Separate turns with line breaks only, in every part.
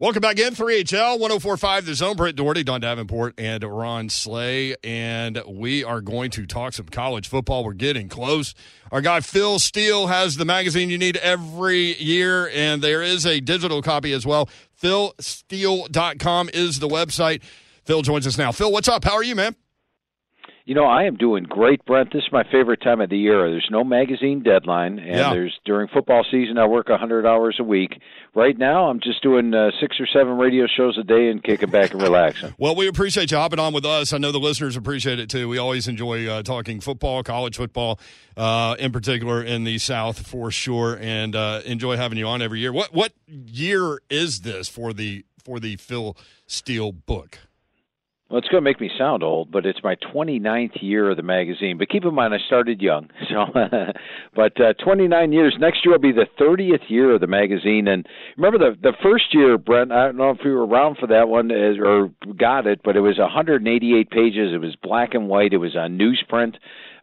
Welcome back in 3HL 1045 The Zone. Brent Doherty, Don Davenport, and Ron Slay. And we are going to talk some college football. We're getting close. Our guy Phil Steele has the magazine you need every year, and there is a digital copy as well. PhilSteele.com is the website. Phil joins us now. Phil, what's up? How are you, man?
You know, I am doing great, Brent. This is my favorite time of the year. There's no magazine deadline, and
Yeah.
there's during football season I work a 100 hours a week. Right now, I'm just doing uh, six or seven radio shows a day and kicking back and relaxing.
Well, we appreciate you hopping on with us. I know the listeners appreciate it too. We always enjoy uh, talking football, college football, uh, in particular in the South for sure, and uh, enjoy having you on every year. What what year is this for the for the Phil Steele book?
Well, it's going to make me sound old, but it's my 29th year of the magazine. But keep in mind, I started young. So, but uh, 29 years. Next year will be the 30th year of the magazine. And remember the the first year, Brent. I don't know if you were around for that one or got it, but it was 188 pages. It was black and white. It was on newsprint.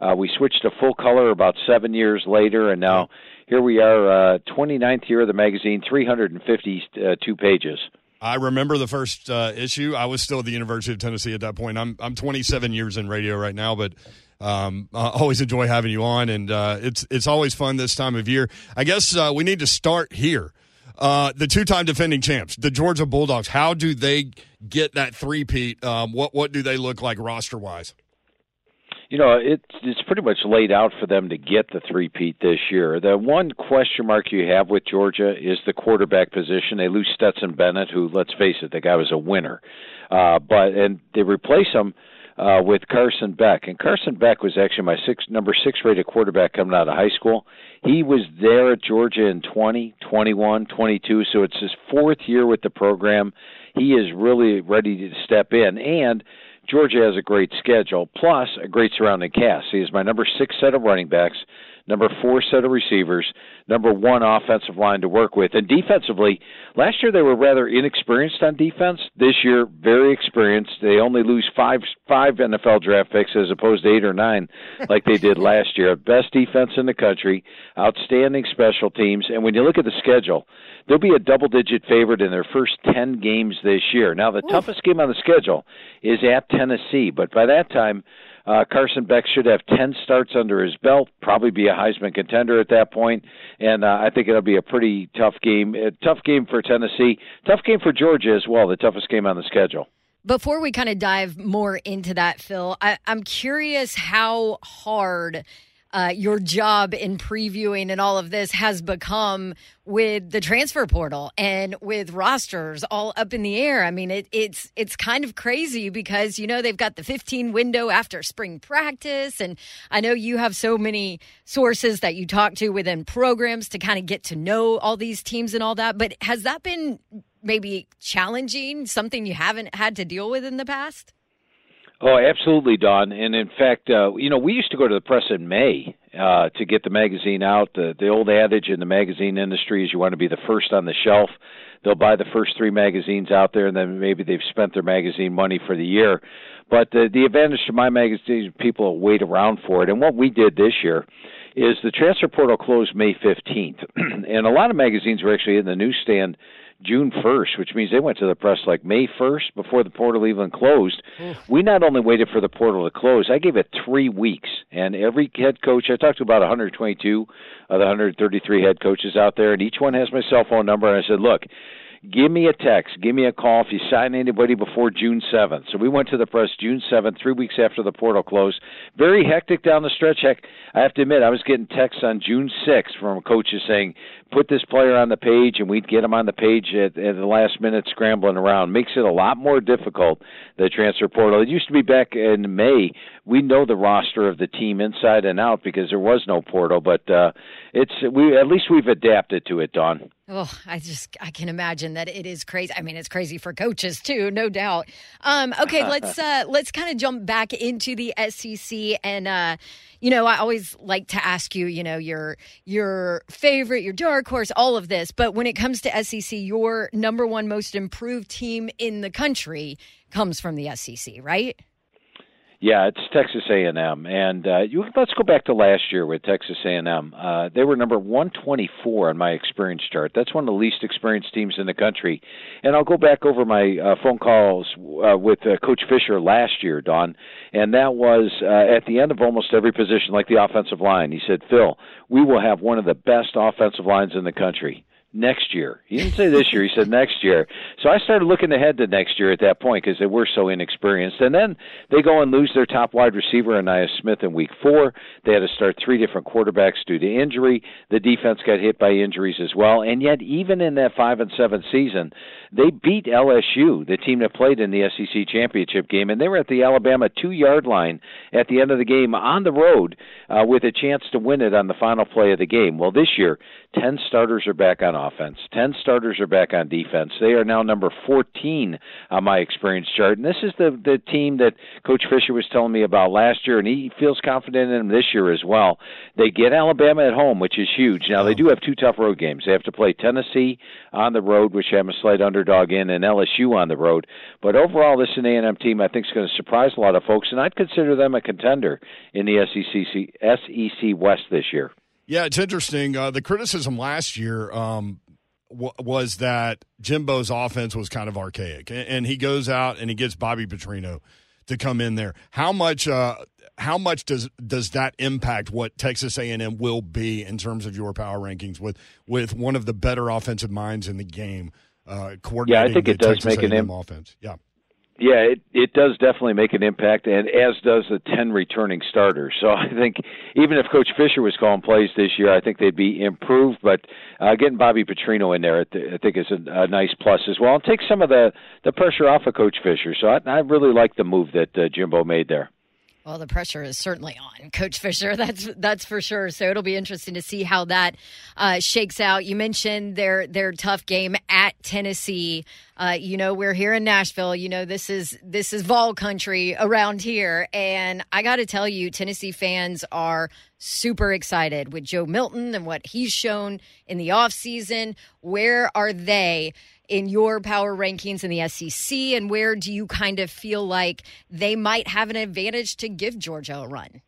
Uh, we switched to full color about seven years later, and now here we are, uh, 29th year of the magazine, 352 pages.
I remember the first uh, issue. I was still at the University of Tennessee at that point. I'm I'm 27 years in radio right now, but um, I always enjoy having you on, and uh, it's it's always fun this time of year. I guess uh, we need to start here. Uh, the two-time defending champs, the Georgia Bulldogs. How do they get that three-peat? Um, what what do they look like roster-wise?
You know, it's it's pretty much laid out for them to get the three-peat this year. The one question mark you have with Georgia is the quarterback position. They lose Stetson Bennett, who, let's face it, the guy was a winner, uh, but and they replace him uh, with Carson Beck, and Carson Beck was actually my six number six rated quarterback coming out of high school. He was there at Georgia in 20, 21, 22, so it's his fourth year with the program. He is really ready to step in, and Georgia has a great schedule, plus a great surrounding cast. He is my number six set of running backs, number four set of receivers, number one offensive line to work with. And defensively, last year they were rather inexperienced on defense. This year, very experienced. They only lose five five NFL draft picks as opposed to eight or nine like they did last year. Best defense in the country, outstanding special teams. And when you look at the schedule, they'll be a double digit favorite in their first 10 games this year. Now, the toughest game on the schedule is at Tennessee, but by that time, uh, Carson Beck should have 10 starts under his belt, probably be a Heisman contender at that point, and uh, I think it'll be a pretty tough game. A tough game for Tennessee, tough game for Georgia as well, the toughest game on the schedule.
Before we kind of dive more into that, Phil, I, I'm curious how hard uh, your job in previewing and all of this has become with the transfer portal and with rosters all up in the air. I mean, it, it's it's kind of crazy because you know they've got the 15 window after spring practice, and I know you have so many sources that you talk to within programs to kind of get to know all these teams and all that. But has that been maybe challenging? Something you haven't had to deal with in the past?
Oh, absolutely, Don. And in fact, uh, you know, we used to go to the press in May uh, to get the magazine out. The, the old adage in the magazine industry is you want to be the first on the shelf. They'll buy the first three magazines out there, and then maybe they've spent their magazine money for the year. But the, the advantage to my magazine, is people wait around for it. And what we did this year is the transfer portal closed May 15th, and a lot of magazines were actually in the newsstand June 1st, which means they went to the press like May 1st before the portal even closed. We not only waited for the portal to close, I gave it three weeks. And every head coach, I talked to about 122 of the 133 head coaches out there, and each one has my cell phone number. And I said, look, give me a text, give me a call if you sign anybody before June 7th. So we went to the press June 7th, three weeks after the portal closed. Very hectic down the stretch. Heck, I have to admit, I was getting texts on June 6th from coaches saying, put this player on the page, and we'd get him on the page at, at the last minute scrambling around. Makes it a lot more difficult, the transfer portal. It used to be back in May. We know the roster of the team inside and out because there was no portal, but uh, it's we at least we've adapted to it, Don.
Oh, I just I can imagine that it is crazy. I mean, it's crazy for coaches too, no doubt. Um, okay, let's uh, let's kind of jump back into the SEC, and uh, you know, I always like to ask you, you know, your your favorite, your dark horse, all of this. But when it comes to SEC, your number one most improved team in the country comes from the SEC, right?
Yeah, it's Texas A&M, and uh, you, let's go back to last year with Texas A&M. Uh, they were number 124 on my experience chart. That's one of the least experienced teams in the country. And I'll go back over my uh, phone calls uh, with uh, Coach Fisher last year, Don, and that was uh, at the end of almost every position, like the offensive line. He said, "Phil, we will have one of the best offensive lines in the country." Next year. He didn't say this year. He said next year. So I started looking ahead to next year at that point because they were so inexperienced. And then they go and lose their top wide receiver, Ainias Smith, in week four. They had to start three different quarterbacks due to injury. The defense got hit by injuries as well. And yet, even in that five and seven season, they beat LSU, the team that played in the SEC championship game, and they were at the Alabama two yard line at the end of the game on the road uh, with a chance to win it on the final play of the game. Well, this year, 10 starters are back on offense, 10 starters are back on defense. They are now number 14 on my experience chart. And this is the, the team that Coach Fisher was telling me about last year, and he feels confident in them this year as well. They get Alabama at home, which is huge. Now, they do have two tough road games. They have to play Tennessee on the road, which I'm a slight underdog in, and LSU on the road. But overall, this is an A&M team I think is going to surprise a lot of folks, and I'd consider them a contender in the SEC, SEC West this year.
Yeah, it's interesting. Uh, the criticism last year um, w- was that Jimbo's offense was kind of archaic, and, and, he goes out and he gets Bobby Petrino to come in there. How much? Uh, how much does does that impact what Texas A and M will be in terms of your power rankings with with one of the better offensive minds in the game? Uh,
yeah, I think it does
Texas
make A&M
an offense. Yeah,
yeah, it it does definitely make an impact, and as does the ten returning starters. So I think even if Coach Fisher was calling plays this year, I think they'd be improved. But uh, getting Bobby Petrino in there, I think is a, a nice plus as well, and take some of the the pressure off of Coach Fisher. So I, I really like the move that uh, Jimbo made there.
Well, the pressure is certainly on Coach Fisher. That's that's for sure. So it'll be interesting to see how that uh, shakes out. You mentioned their their tough game at Tennessee. Uh, you know, we're here in Nashville. You know, this is this is Vol country around here, and I got to tell you, Tennessee fans are super excited with Joe Milton and what he's shown in the offseason. Where are they? In your power rankings in the SEC, and where do you kind of feel like they might have an advantage to give Georgia a run?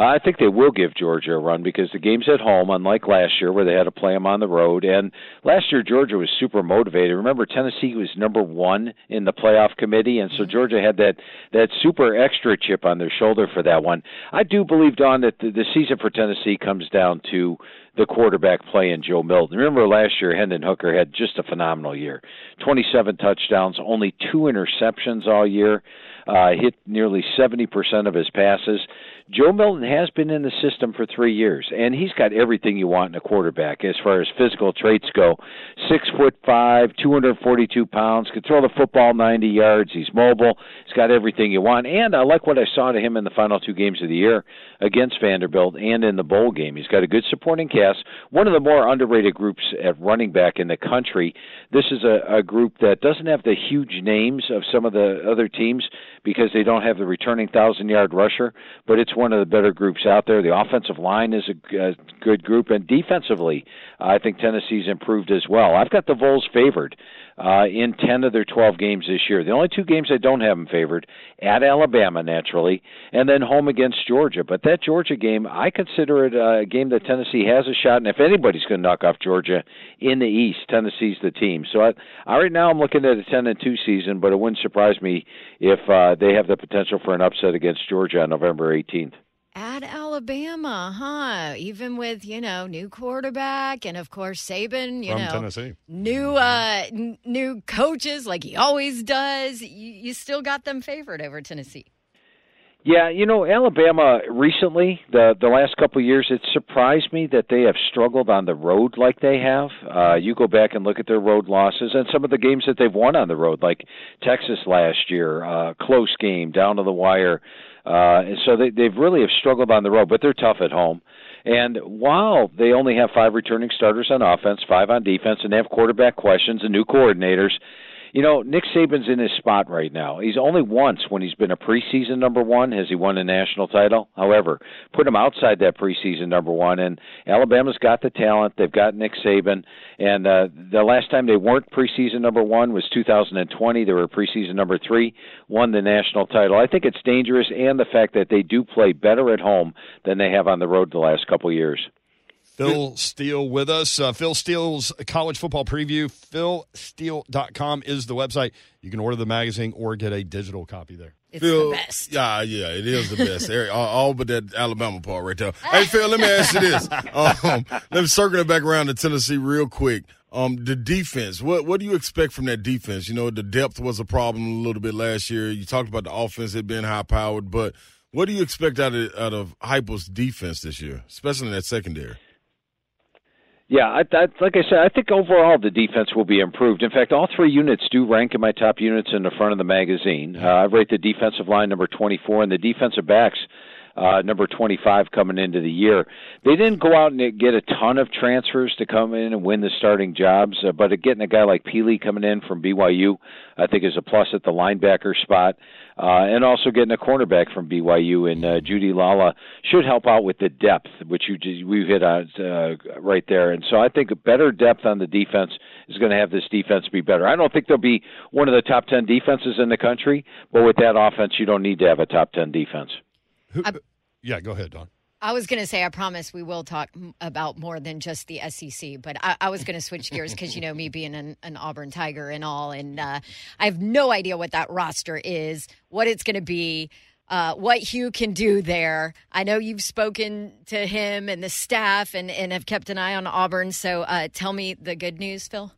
I think they will give Georgia a run because the game's at home, unlike last year where they had to play them on the road. And last year Georgia was super motivated. Remember, Tennessee was number one in the playoff committee, and so mm-hmm. Georgia had that that super extra chip on their shoulder for that one. I do believe, Don, that the, the season for Tennessee comes down to the quarterback play in Joe Milton. Remember last year, Hendon Hooker had just a phenomenal year 27 touchdowns, only two interceptions all year, uh, hit nearly 70% of his passes. Joe Milton has been in the system for three years, and he's got everything you want in a quarterback as far as physical traits go. Six foot five, 242 pounds, can throw the football 90 yards. He's mobile. He's got everything you want, and I like what I saw to him in the final two games of the year against Vanderbilt and in the bowl game. He's got a good supporting cast. One of the more underrated groups at running back in the country. This is a, a group that doesn't have the huge names of some of the other teams because they don't have the returning thousand yard rusher, but it's one of the better groups out there. The offensive line is a, a good group, and defensively, I think Tennessee's improved as well. I've got the Vols favored uh, in 10 of their 12 games this year. The only two games I don't have them favored at Alabama, naturally, and then home against Georgia. But that Georgia game, I consider it a game that Tennessee has a shot. And if anybody's going to knock off Georgia in the East, Tennessee's the team. So I, I right now I'm looking at a 10 and 2 season, but it wouldn't surprise me if uh, they have the potential for an upset against Georgia on November 18th
at Alabama, huh? Even with you know new quarterback and of course Saban, you
From
know
Tennessee.
new uh, n- new coaches like he always does. You, you still got them favored over Tennessee.
Yeah, you know, Alabama recently, the the last couple of years, it surprised me that they have struggled on the road like they have. Uh, you go back and look at their road losses and some of the games that they've won on the road, like Texas last year, uh, close game down to the wire. Uh, and so they they've really have struggled on the road, but they're tough at home. And while they only have five returning starters on offense, five on defense, and they have quarterback questions and new coordinators, you know, Nick Saban's in his spot right now. He's only once when he's been a preseason number one has he won a national title. However, put him outside that preseason number one, and Alabama's got the talent. They've got Nick Saban, and uh, the last time they weren't preseason number one was 2020. They were preseason number three, won the national title. I think it's dangerous, and the fact that they do play better at home than they have on the road the last couple years.
Phil Steele with us. Uh, Phil Steele's college football preview. PhilSteele.com is the website. You can order the magazine or get a digital copy there.
It's
Phil,
the best.
Yeah, yeah, it is the best. Eric, all, all but that Alabama part right there. Hey, Phil, let me ask you this. Um, let me circle it back around to Tennessee real quick. Um, the defense. What what do you expect from that defense? You know, the depth was a problem a little bit last year. You talked about the offense had been high powered, but what do you expect out of out of Heupel's defense this year, especially in that secondary?
Yeah, I, I, like I said, I think overall the defense will be improved. In fact, all three units do rank in my top units in the front of the magazine. Uh, I rate the defensive line number 24 and the defensive backs uh, number 25 coming into the year. They didn't go out and get a ton of transfers to come in and win the starting jobs, uh, but getting a guy like Pili coming in from BYU, I think is a plus at the linebacker spot. Uh, and also getting a cornerback from BYU and uh, Jeudy-Lally should help out with the depth, which you just, we've hit on uh, right there. And so I think a better depth on the defense is going to have this defense be better. I don't think they'll be one of the top ten defenses in the country, but with that offense, you don't need to have a top ten defense.
Who, yeah, go ahead, Don.
I was going to say, I promise we will talk m- about more than just the SEC, but I, I was going to switch gears because, you know, me being an, an Auburn Tiger and all, and uh, I have no idea what that roster is, what it's going to be, uh, what Hugh can do there. I know you've spoken to him and the staff and, and have kept an eye on Auburn, so uh, tell me the good news, Phil.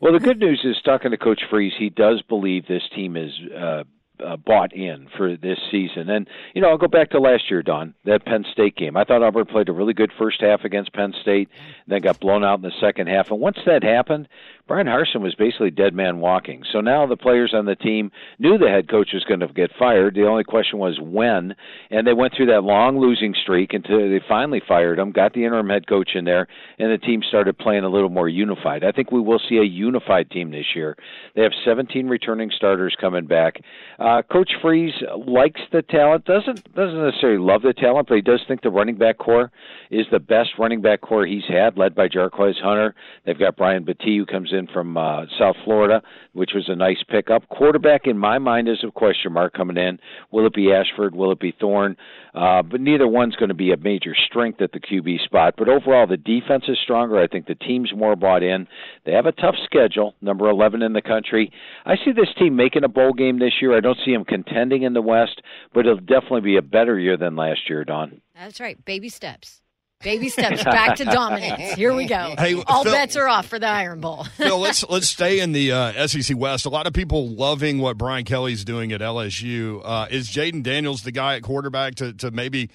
Well, the good news is talking to Coach Freeze, he does believe this team is uh, uh, bought in for this season. And you know, I'll go back to last year, Don, that Penn State game. I thought Auburn played a really good first half against Penn State, then got blown out in the second half. And once that happened, Bryan Harsin was basically dead man walking. So now the players on the team knew the head coach was going to get fired. The only question was when, and they went through that long losing streak until they finally fired him, got the interim head coach in there, and the team started playing a little more unified. I think we will see a unified team this year. They have 17 returning starters coming back. Uh, coach Freeze likes the talent, doesn't doesn't necessarily love the talent, but he does think the running back corps is the best running back corps he's had, led by Jarquez Hunter. They've got Brian Battie who comes in from uh, South Florida, which was a nice pickup. Quarterback, in my mind, is a question mark coming in. Will it be Ashford? Will it be Thorne? Uh, but neither one's going to be a major strength at the QB spot. But overall, the defense is stronger. I think the team's more bought in. They have a tough schedule, number 11 in the country. I see this team making a bowl game this year. I don't see them contending in the West, but it'll definitely be a better year than last year, Don.
That's right. Baby steps. Baby steps back to dominance. Here we go.
Hey,
All
Phil-
bets are off for the Iron Bowl.
Phil, let's let's stay in the uh, SEC West. A lot of people loving what Brian Kelly's doing at LSU. Uh, is Jayden Daniels the guy at quarterback to to maybe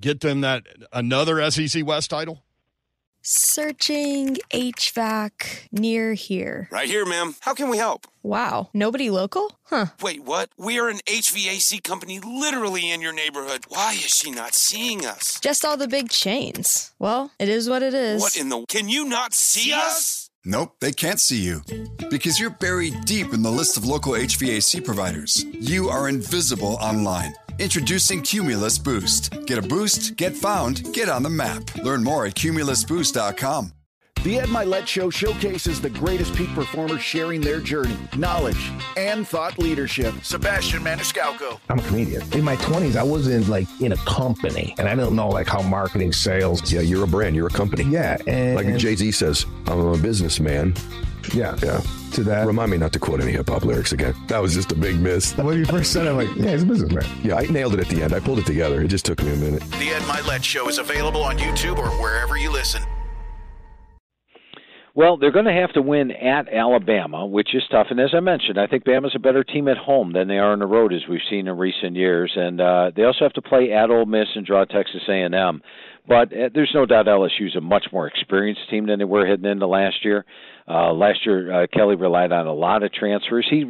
get them that another SEC West title?
Searching HVAC near here.
Right here, ma'am. How can we help?
Wow, nobody local? Huh.
Wait, what? We are an HVAC company literally in your neighborhood. Why is she not seeing us?
Just all the big chains. Well, it is what it is.
What in the. Can you not see us?
Nope, they can't see you. Because you're buried deep in the list of local HVAC providers. You are invisible online. Introducing Cumulus Boost. Get a boost, get found, get on the map. Learn more at cumulusboost.com.
The Ed Mylett Show showcases the greatest peak performers sharing their journey, knowledge, and thought leadership. Sebastian Maniscalco.
I'm a comedian. In my 20s, I wasn't like in a company, and I don't know like how marketing, sales.
Yeah, you're a brand. You're a company.
Yeah, and
Like Jay Z says, I'm a businessman.
Yeah,
Yeah.
to that.
Remind me not to quote any hip hop lyrics again. That was just a big miss.
When you first said it, I'm like, yeah, he's a businessman.
Yeah, I nailed it at the end. I pulled it together. It just took me a minute.
The Ed Mylett Show is available on YouTube or wherever you listen.
Well, they're going to have to win at Alabama, which is tough. And as I mentioned, I think Bama's a better team at home than they are on the road, as we've seen in recent years. And uh, they also have to play at Ole Miss and draw Texas A&M. But uh, there's no doubt LSU's a much more experienced team than they were heading into last year. Uh, last year, uh, Kelly relied on a lot of transfers. He's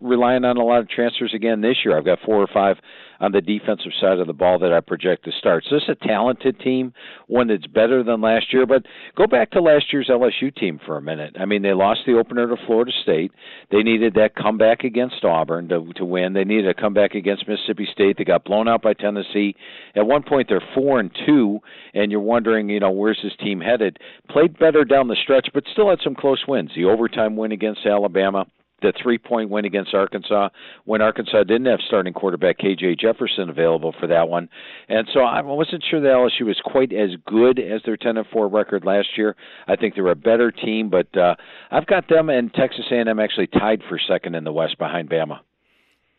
relying on a lot of transfers again this year. I've got four or five on the defensive side of the ball that I project to start. So this is a talented team, one that's better than last year. But go back to last year's LSU team for a minute. I mean, they lost the opener to Florida State. They needed that comeback against Auburn to to win. They needed a comeback against Mississippi State. They got blown out by Tennessee. At one point, they're four and two, and you're wondering, you know, where's this team headed? Played better down the stretch, but still had some close wins. The overtime win against Alabama the three point win against Arkansas when Arkansas didn't have starting quarterback KJ Jefferson available for that one. And so I wasn't sure that LSU was quite as good as their 10 and 4 record last year. I think they're a better team, but uh, I've got them and Texas A&M actually tied for second in the West behind Bama.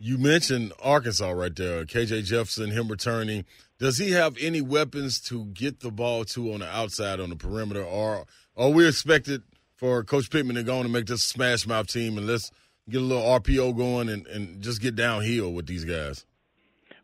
You mentioned Arkansas right there. KJ Jefferson, him returning. Does he have any weapons to get the ball to on the outside on the perimeter, or are we expected for Coach Pittman to go on and make this smash mouth team and let's get a little RPO going and, and just get downhill with these guys?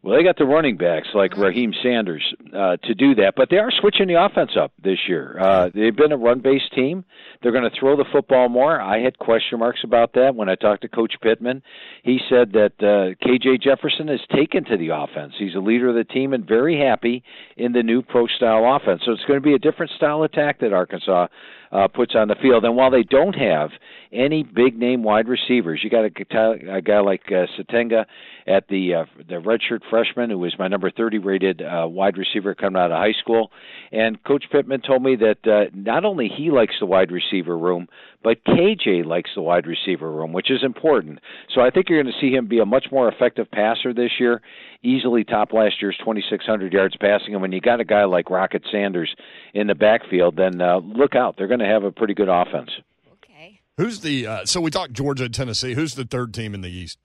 Well, they got the running backs like Raheem Sanders uh, to do that, but they are switching the offense up this year. Uh, they've been a run-based team. They're going to throw the football more. I had question marks about that when I talked to Coach Pittman. He said that uh, KJ Jefferson has taken to the offense. He's a leader of the team and very happy in the new pro-style offense. So it's going to be a different style attack that Arkansas uh, puts on the field. And while they don't have any big name wide receivers, you got a, a guy like uh, Sategna at the uh, the redshirt freshman who was my number 30 rated uh, wide receiver coming out of high school. And Coach Pittman told me that uh, not only he likes the wide receiver room, but KJ likes the wide receiver room, which is important. So I think you're going to see him be a much more effective passer this year. Easily top last year's 2,600 yards passing. And when you got a guy like Rocket Sanders in the backfield, then uh, look out. They're going to have a pretty good offense.
Okay.
Who's the uh, so we talked Georgia and Tennessee. Who's the third team in the East?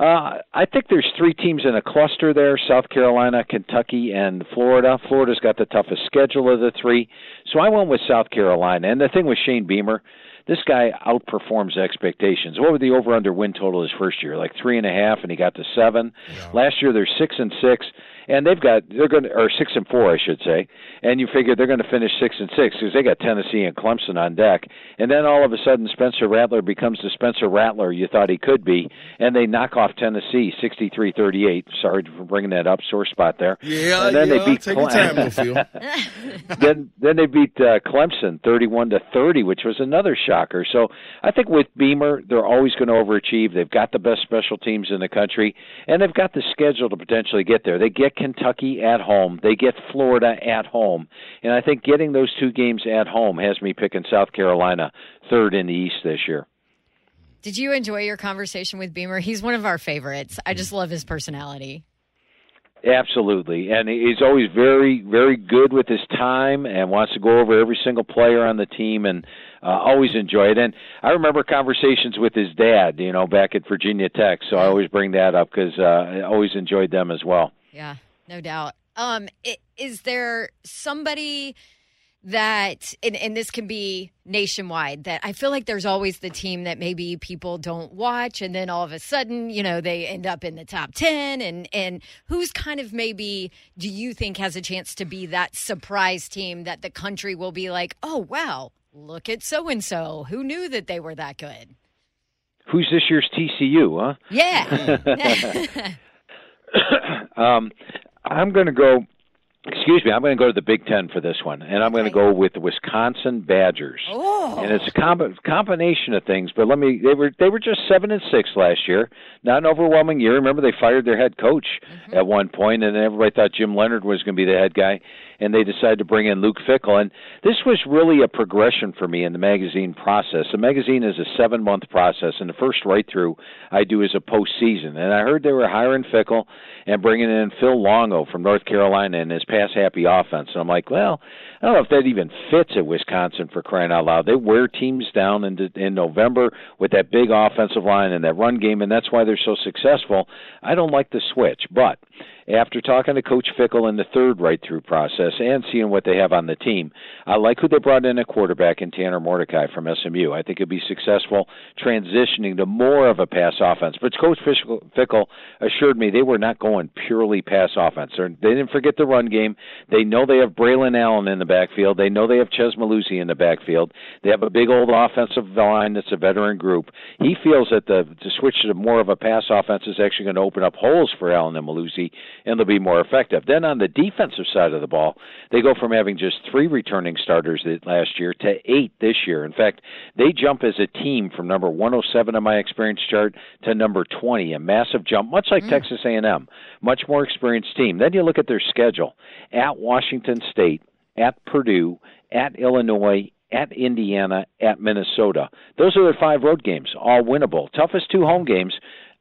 Uh, I think there's three teams in a cluster there: South Carolina, Kentucky, and Florida. Florida's got the toughest schedule of the three, so I went with South Carolina. And the thing with Shane Beamer, this guy outperforms expectations. What would the over/under win total his first year? Like three and a half, and he got to seven. Yeah. Last year they're six and six and they've got they're going to or six and four I should say, and you figure they're going to finish six and six because they got Tennessee and Clemson on deck, and then all of a sudden Spencer Rattler becomes the Spencer Rattler you thought he could be, and they knock off Tennessee sixty three thirty eight. Sorry for bringing that up, sore spot there.
Yeah,
and then
yeah,
they beat
take Cle- time,
then then they beat uh, Clemson thirty one to thirty, which was another shocker. So I think with Beamer, they're always going to overachieve. They've got the best special teams in the country, and they've got the schedule to potentially get there. They get Kentucky at home. They get Florida at home. And I think getting those two games at home has me picking South Carolina third in the East this year.
Did you enjoy your conversation with Beamer? He's one of our favorites. I just love his personality.
Absolutely, and he's always very, very good with his time and wants to go over every single player on the team, and uh, always enjoy it. And I remember conversations with his dad, you know, back at Virginia Tech. So I always bring that up because uh, I always enjoyed them as well.
Yeah, no doubt. Um, is there somebody that, and, and this can be nationwide, that I feel like there's always the team that maybe people don't watch, and then all of a sudden, you know, they end up in the top ten, and and who's kind of maybe do you think has a chance to be that surprise team that the country will be like, oh wow, look at so and so, who knew that they were that good?
Who's this year's TCU, huh?
Yeah.
um, I'm going to go. Excuse me. I'm going to go to the Big Ten for this one, and I'm going to go with the Wisconsin Badgers.
Oh.
And it's a com- combination of things. But let me. They were they were just seven and six last year. Not an overwhelming year. Remember, they fired their head coach mm-hmm. at one point, and everybody thought Jim Leonhard was going to be the head guy and they decided to bring in Luke Fickell. And this was really a progression for me in the magazine process. The magazine is a seven month process, and the first write through I do is a postseason. And I heard they were hiring Fickell and bringing in Phil Longo from North Carolina and his pass happy offense. And I'm like, well, I don't know if that even fits at Wisconsin for crying out loud. They wear teams down in, in November with that big offensive line and that run game, and that's why they're so successful. I don't like the switch, but after talking to Coach Fickell in the third write through process and seeing what they have on the team, I like who they brought in at quarterback in Tanner Mordecai from SMU. I think he'll be successful transitioning to more of a pass offense. But Coach Fickell assured me they were not going purely pass offense. They didn't forget the run game. They know they have Braylon Allen in the backfield. They know they have Chez Mellusi in the backfield. They have a big old offensive line that's a veteran group. He feels that the to switch to more of a pass offense is actually going to open up holes for Allen and And they'll be more effective. Then on the defensive side of the ball, they go from having just three returning starters last year to eight this year. In fact, they jump as a team from number 107 on my experience chart to number 20, a massive jump, much like mm. Texas A&M, much more experienced team. Then you look at their schedule at Washington State, at Purdue, at Illinois, at Indiana, at Minnesota. Those are their five road games, all winnable. Toughest two home games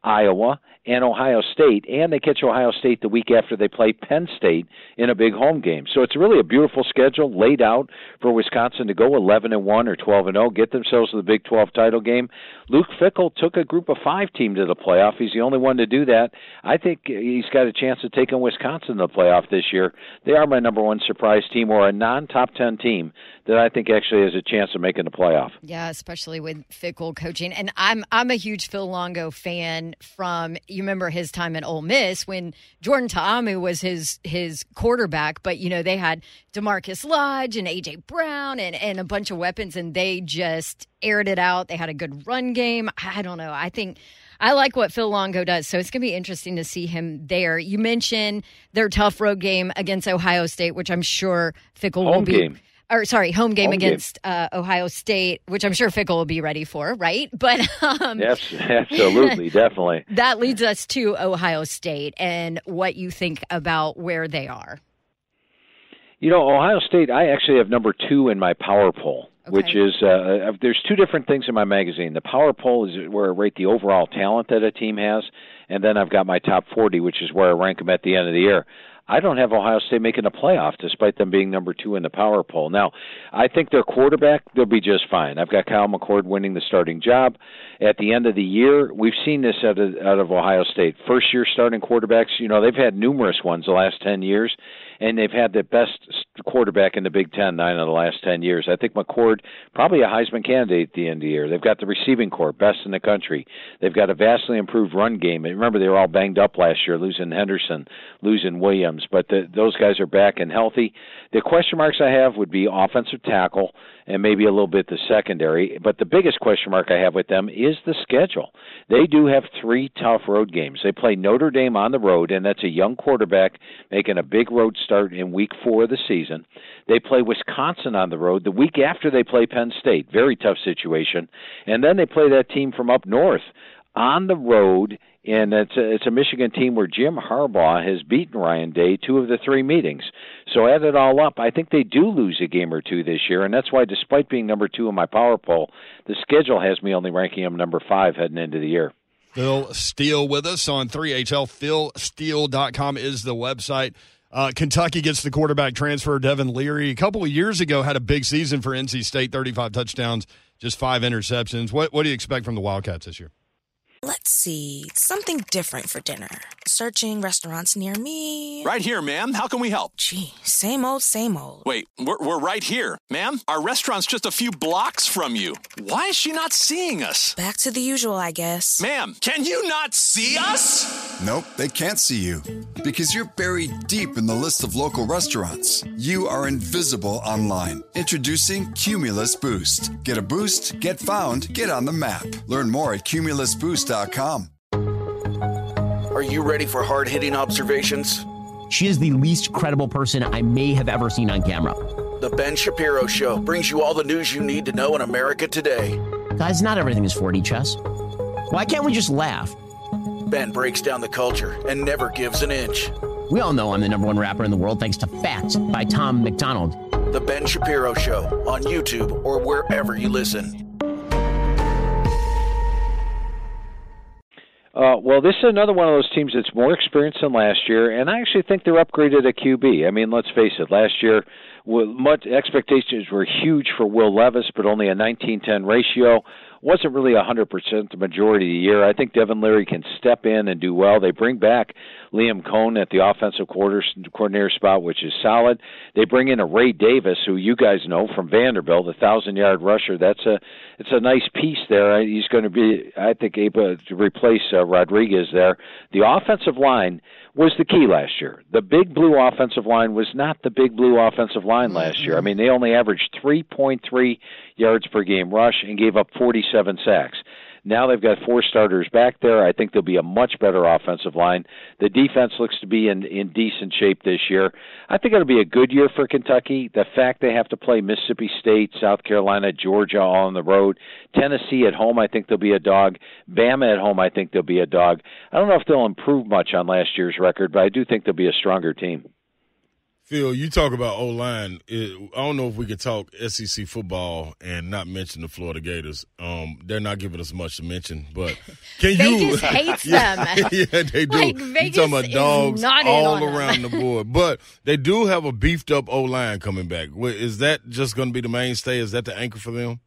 Iowa and Ohio State, and they catch Ohio State the week after they play Penn State in a big home game. So it's really a beautiful schedule laid out for Wisconsin to go 11 and 1 or 12 and 0, get themselves to the Big 12 title game. Luke Fickell took a group of 5 team to the playoff. He's the only one to do that. I think he's got a chance of taking Wisconsin to the playoff this year. They are my number one surprise team or a non-top 10 team that I think actually has a chance of making the playoff.
Yeah, especially with Fickell coaching. And I'm I'm a huge Phil Longo fan from you remember his time at Ole Miss when Jordan Ta'amu was his his quarterback, but you know, they had DaMarkus Lodge and AJ Brown and, and a bunch of weapons and they just aired it out. They had a good run game. I don't know. I think I like what Phil Longo does, so it's going to be interesting to see him there. You mentioned their tough road game against Ohio State, which I'm sure Fickell
Home
will be.
Game
or sorry, home game
home
against
game.
Uh, Ohio State, which I'm sure Fickell will be ready for, right? But um,
yes, absolutely, definitely.
That leads us to Ohio State and what you think about where they are.
You know, Ohio State, I actually have number two in my power poll, okay. which is uh, uh, there's two different things in my magazine. The power poll is where I rate the overall talent that a team has, and then I've got my top 40, which is where I rank them at the end of the year. I don't have Ohio State making a playoff despite them being number two in the power poll. Now, I think their quarterback, they'll be just fine. I've got Kyle McCord winning the starting job. At the end of the year, we've seen this out of, out of Ohio State. First year starting quarterbacks, you know, they've had numerous ones the last 10 years, and they've had the best quarterback in the Big Ten nine of the last 10 years. I think McCord, probably a Heisman candidate at the end of the year. They've got the receiving corps, best in the country. They've got a vastly improved run game. And remember, they were all banged up last year, losing Henderson, losing Williams, but the, those guys are back and healthy. The question marks I have would be offensive tackle and maybe a little bit the secondary. But the biggest question mark I have with them is the schedule. They do have three tough road games. They play Notre Dame on the road, and that's a young quarterback making a big road start in week four of the season. They play Wisconsin on the road the week after they play Penn State. Very tough situation. And then they play that team from up north on the road and it's a, it's a Michigan team where Jim Harbaugh has beaten Ryan Day two of the three meetings. So add it all up, I think they do lose a game or two this year, and that's why, despite being number two in my power poll, the schedule has me only ranking them number five heading into the year.
Phil Steele with us on 3HL. PhilSteele.com is the website. Uh, Kentucky gets the quarterback transfer, Devin Leary. A couple of years ago, had a big season for NC State, 35 touchdowns, just five interceptions. What, what do you expect from the Wildcats this year?
Let's see, something different for dinner. Searching restaurants near me.
Right here, ma'am. How can we help?
Gee, same old, same old.
Wait, we're, we're right here. Ma'am, our restaurant's just a few blocks from you. Why is she not seeing us?
Back to the usual, I guess.
Ma'am, can you not see us?
Nope, they can't see you. Because you're buried deep in the list of local restaurants. You are invisible online. Introducing Cumulus Boost. Get a boost, get found, get on the map. Learn more at cumulusboost.com
are you ready for hard hitting observations?
She is the least credible person I may have ever seen on camera.
The Ben Shapiro Show brings you all the news you need to know in America today.
Guys, not everything is 4D chess. Why can't we just laugh?
Ben breaks down the culture and never gives an inch.
We all know I'm the number one rapper in the world thanks to Facts by Tom MacDonald.
The Ben Shapiro Show on YouTube or wherever you listen.
Uh, well, this is another one of those teams that's more experienced than last year, and I actually think they're upgraded at QB. I mean, let's face it, last year, much expectations were huge for Will Levis, but only a 19-10 ratio. wasn't really 100% the majority of the year. I think Devin Leary can step in and do well. They bring back Liam Coen at the offensive coordinator spot, which is solid. They bring in a Ray Davis, who you guys know from Vanderbilt, a thousand yard rusher. That's a it's a nice piece there. He's going to be, I think, able to replace uh, Rodriguez there. The offensive line was the key last year. The big blue offensive line was not the big blue offensive line last year. I mean, they only averaged 3.3 yards per game rush and gave up 47 sacks. Now they've got four starters back there. I think they'll be a much better offensive line. The defense looks to be in in decent shape this year. I think it'll be a good year for Kentucky. The fact they have to play Mississippi State, South Carolina, Georgia all on the road, Tennessee at home, I think they'll be a dog. Bama at home, I think they'll be a dog. I don't know if they'll improve much on last year's record, but I do think they'll be a stronger team.
Phil, you talk about O line. I don't know if we could talk SEC football and not mention the Florida Gators. Um, they're not giving us much to mention, but can
Vegas
you?
hates
yeah,
them.
yeah, they do.
Like,
you talking about dogs all around the board, but they do have a beefed up O line coming back. Is that just going to be the mainstay? Is that the anchor for them?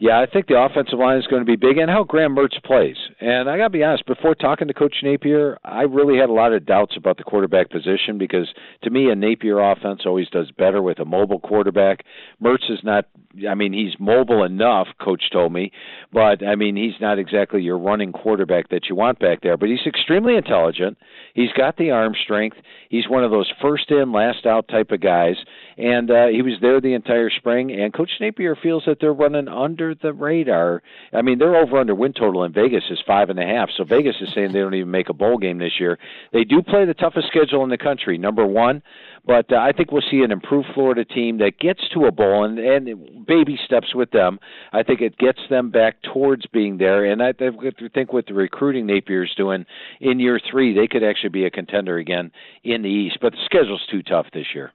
Yeah, I think the offensive line is going to be big, and how Graham Mertz plays. And I got to be honest, before talking to Coach Napier, I really had a lot of doubts about the quarterback position because to me, a Napier offense always does better with a mobile quarterback. Mertz is not. I mean, he's mobile enough. Coach told me, but I mean, he's not exactly your running quarterback that you want back there. But he's extremely intelligent. He's got the arm strength. He's one of those first in, last out type of guys, and uh, he was there the entire spring. And Coach Napier feels that they're running under the radar. I mean, their over under win total in Vegas is five and a half. So Vegas is saying they don't even make a bowl game this year. They do play the toughest schedule in the country, number one. But uh, I think we'll see an improved Florida team that gets to a bowl and, and baby steps with them. I think it gets them back towards being there. And I think with the recruiting Napier's doing in year three, they could actually be a contender again in the East. But the schedule's too tough this year.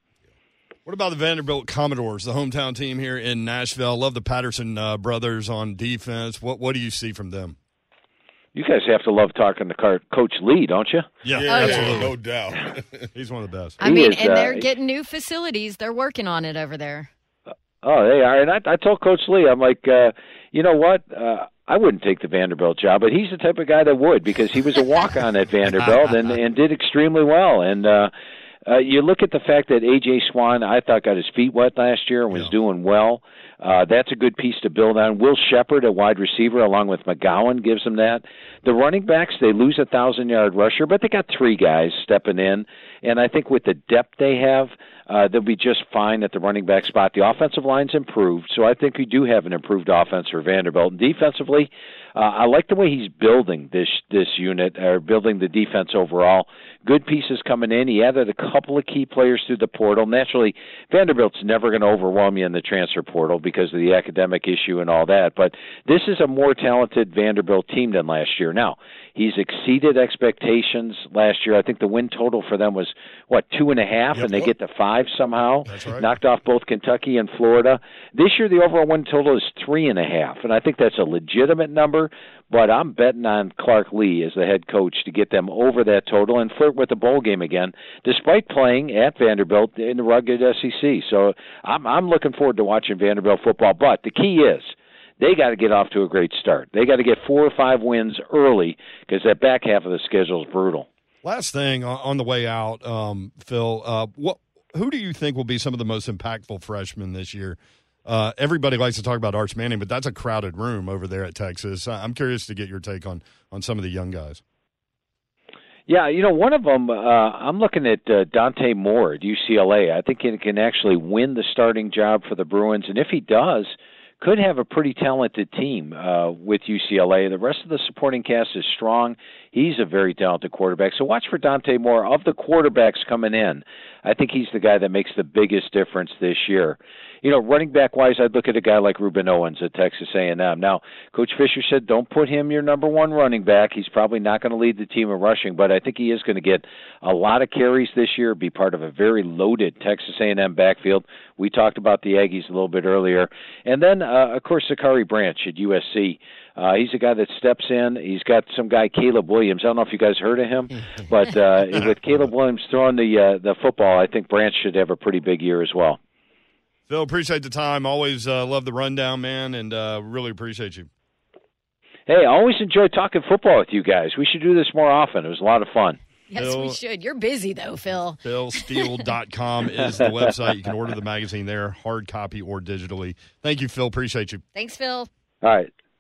What about the Vanderbilt Commodores, the hometown team here in Nashville? Love the Patterson uh, brothers on defense. What what do you see from them?
You guys have to love talking to Car- Coach Lea, don't you?
Yeah,
Oh, yeah.
absolutely,
no doubt.
He's one of the best.
I
He
mean,
is,
and
uh,
they're getting new facilities. They're working on it over there.
Oh, they are. And I, I told Coach Lea, I'm like, uh, you know what? Uh, I wouldn't take the Vanderbilt job, but he's the type of guy that would because he was a walk on at Vanderbilt and, and did extremely well. And uh, uh, you look at the fact that AJ Swann, I thought, got his feet wet last year and was doing well. Uh, that's a good piece to build on. Will Sheppard, a wide receiver, along with McGowan, gives them that. The running backs, they lose a thousand yard rusher, but they got three guys stepping in. And I think with the depth they have, uh, they'll be just fine at the running back spot. The offensive line's improved, so I think we do have an improved offense for Vanderbilt. And defensively, uh, I like the way he's building this this unit, or building the defense overall. Good pieces coming in. He added a couple of key players through the portal. Naturally, Vanderbilt's never going to overwhelm you in the transfer portal because of the academic issue and all that. But this is a more talented Vanderbilt team than last year. Now, he's exceeded expectations last year. I think the win total for them was what two and a half, and they get to five somehow.
That's right.
Knocked off both Kentucky and Florida. This year, the overall win total is three and a half, and I think that's a legitimate number. But I'm betting on Clark Lea as the head coach to get them over that total and flirt with the bowl game again, despite playing at Vanderbilt in the rugged SEC. So I'm I'm looking forward to watching Vanderbilt football. But the key is they got to get off to a great start. They got to get four or five wins early because that back half of the schedule is brutal.
Last thing on- on the way out, um, Phil. Uh, what? Who do you think will be some of the most impactful freshmen this year? Uh, everybody likes to talk about Arch Manning, but that's a crowded room over there at Texas. I'm curious to get your take on on some of the young guys.
Yeah, you know, one of them, uh, I'm looking at uh, Dante Moore at UCLA. I think he can actually win the starting job for the Bruins, and if he does, could have a pretty talented team uh, with UCLA. The rest of the supporting cast is strong. He's a very talented quarterback. So watch for Dante Moore. Of the quarterbacks coming in, I think he's the guy that makes the biggest difference this year. You know, running back wise, I'd look at a guy like Rueben Owens at Texas A&M. Now, Coach Fisher said, "Don't put him your number one running back. He's probably not going to lead the team in rushing, but I think he is going to get a lot of carries this year. Be part of a very loaded Texas A&M backfield. We talked about the Aggies a little bit earlier, and then uh, of course Sakari Branch at USC. Uh, he's a guy that steps in. He's got some guy Caleb Williams. I don't know if you guys heard of him, but uh, with Caleb Williams throwing the uh, the football, I think Branch should have a pretty big year as well.
Phil, appreciate the time. Always uh, love the rundown, man, and uh, really appreciate you.
Hey, I always enjoy talking football with you guys. We should do this more often. It was a lot of fun.
Yes,
Phil-
we should. You're busy though, Phil.
PhilSteele.com is the website. You can order the magazine there, hard copy or digitally. Thank you, Phil. Appreciate you.
Thanks, Phil.
All right.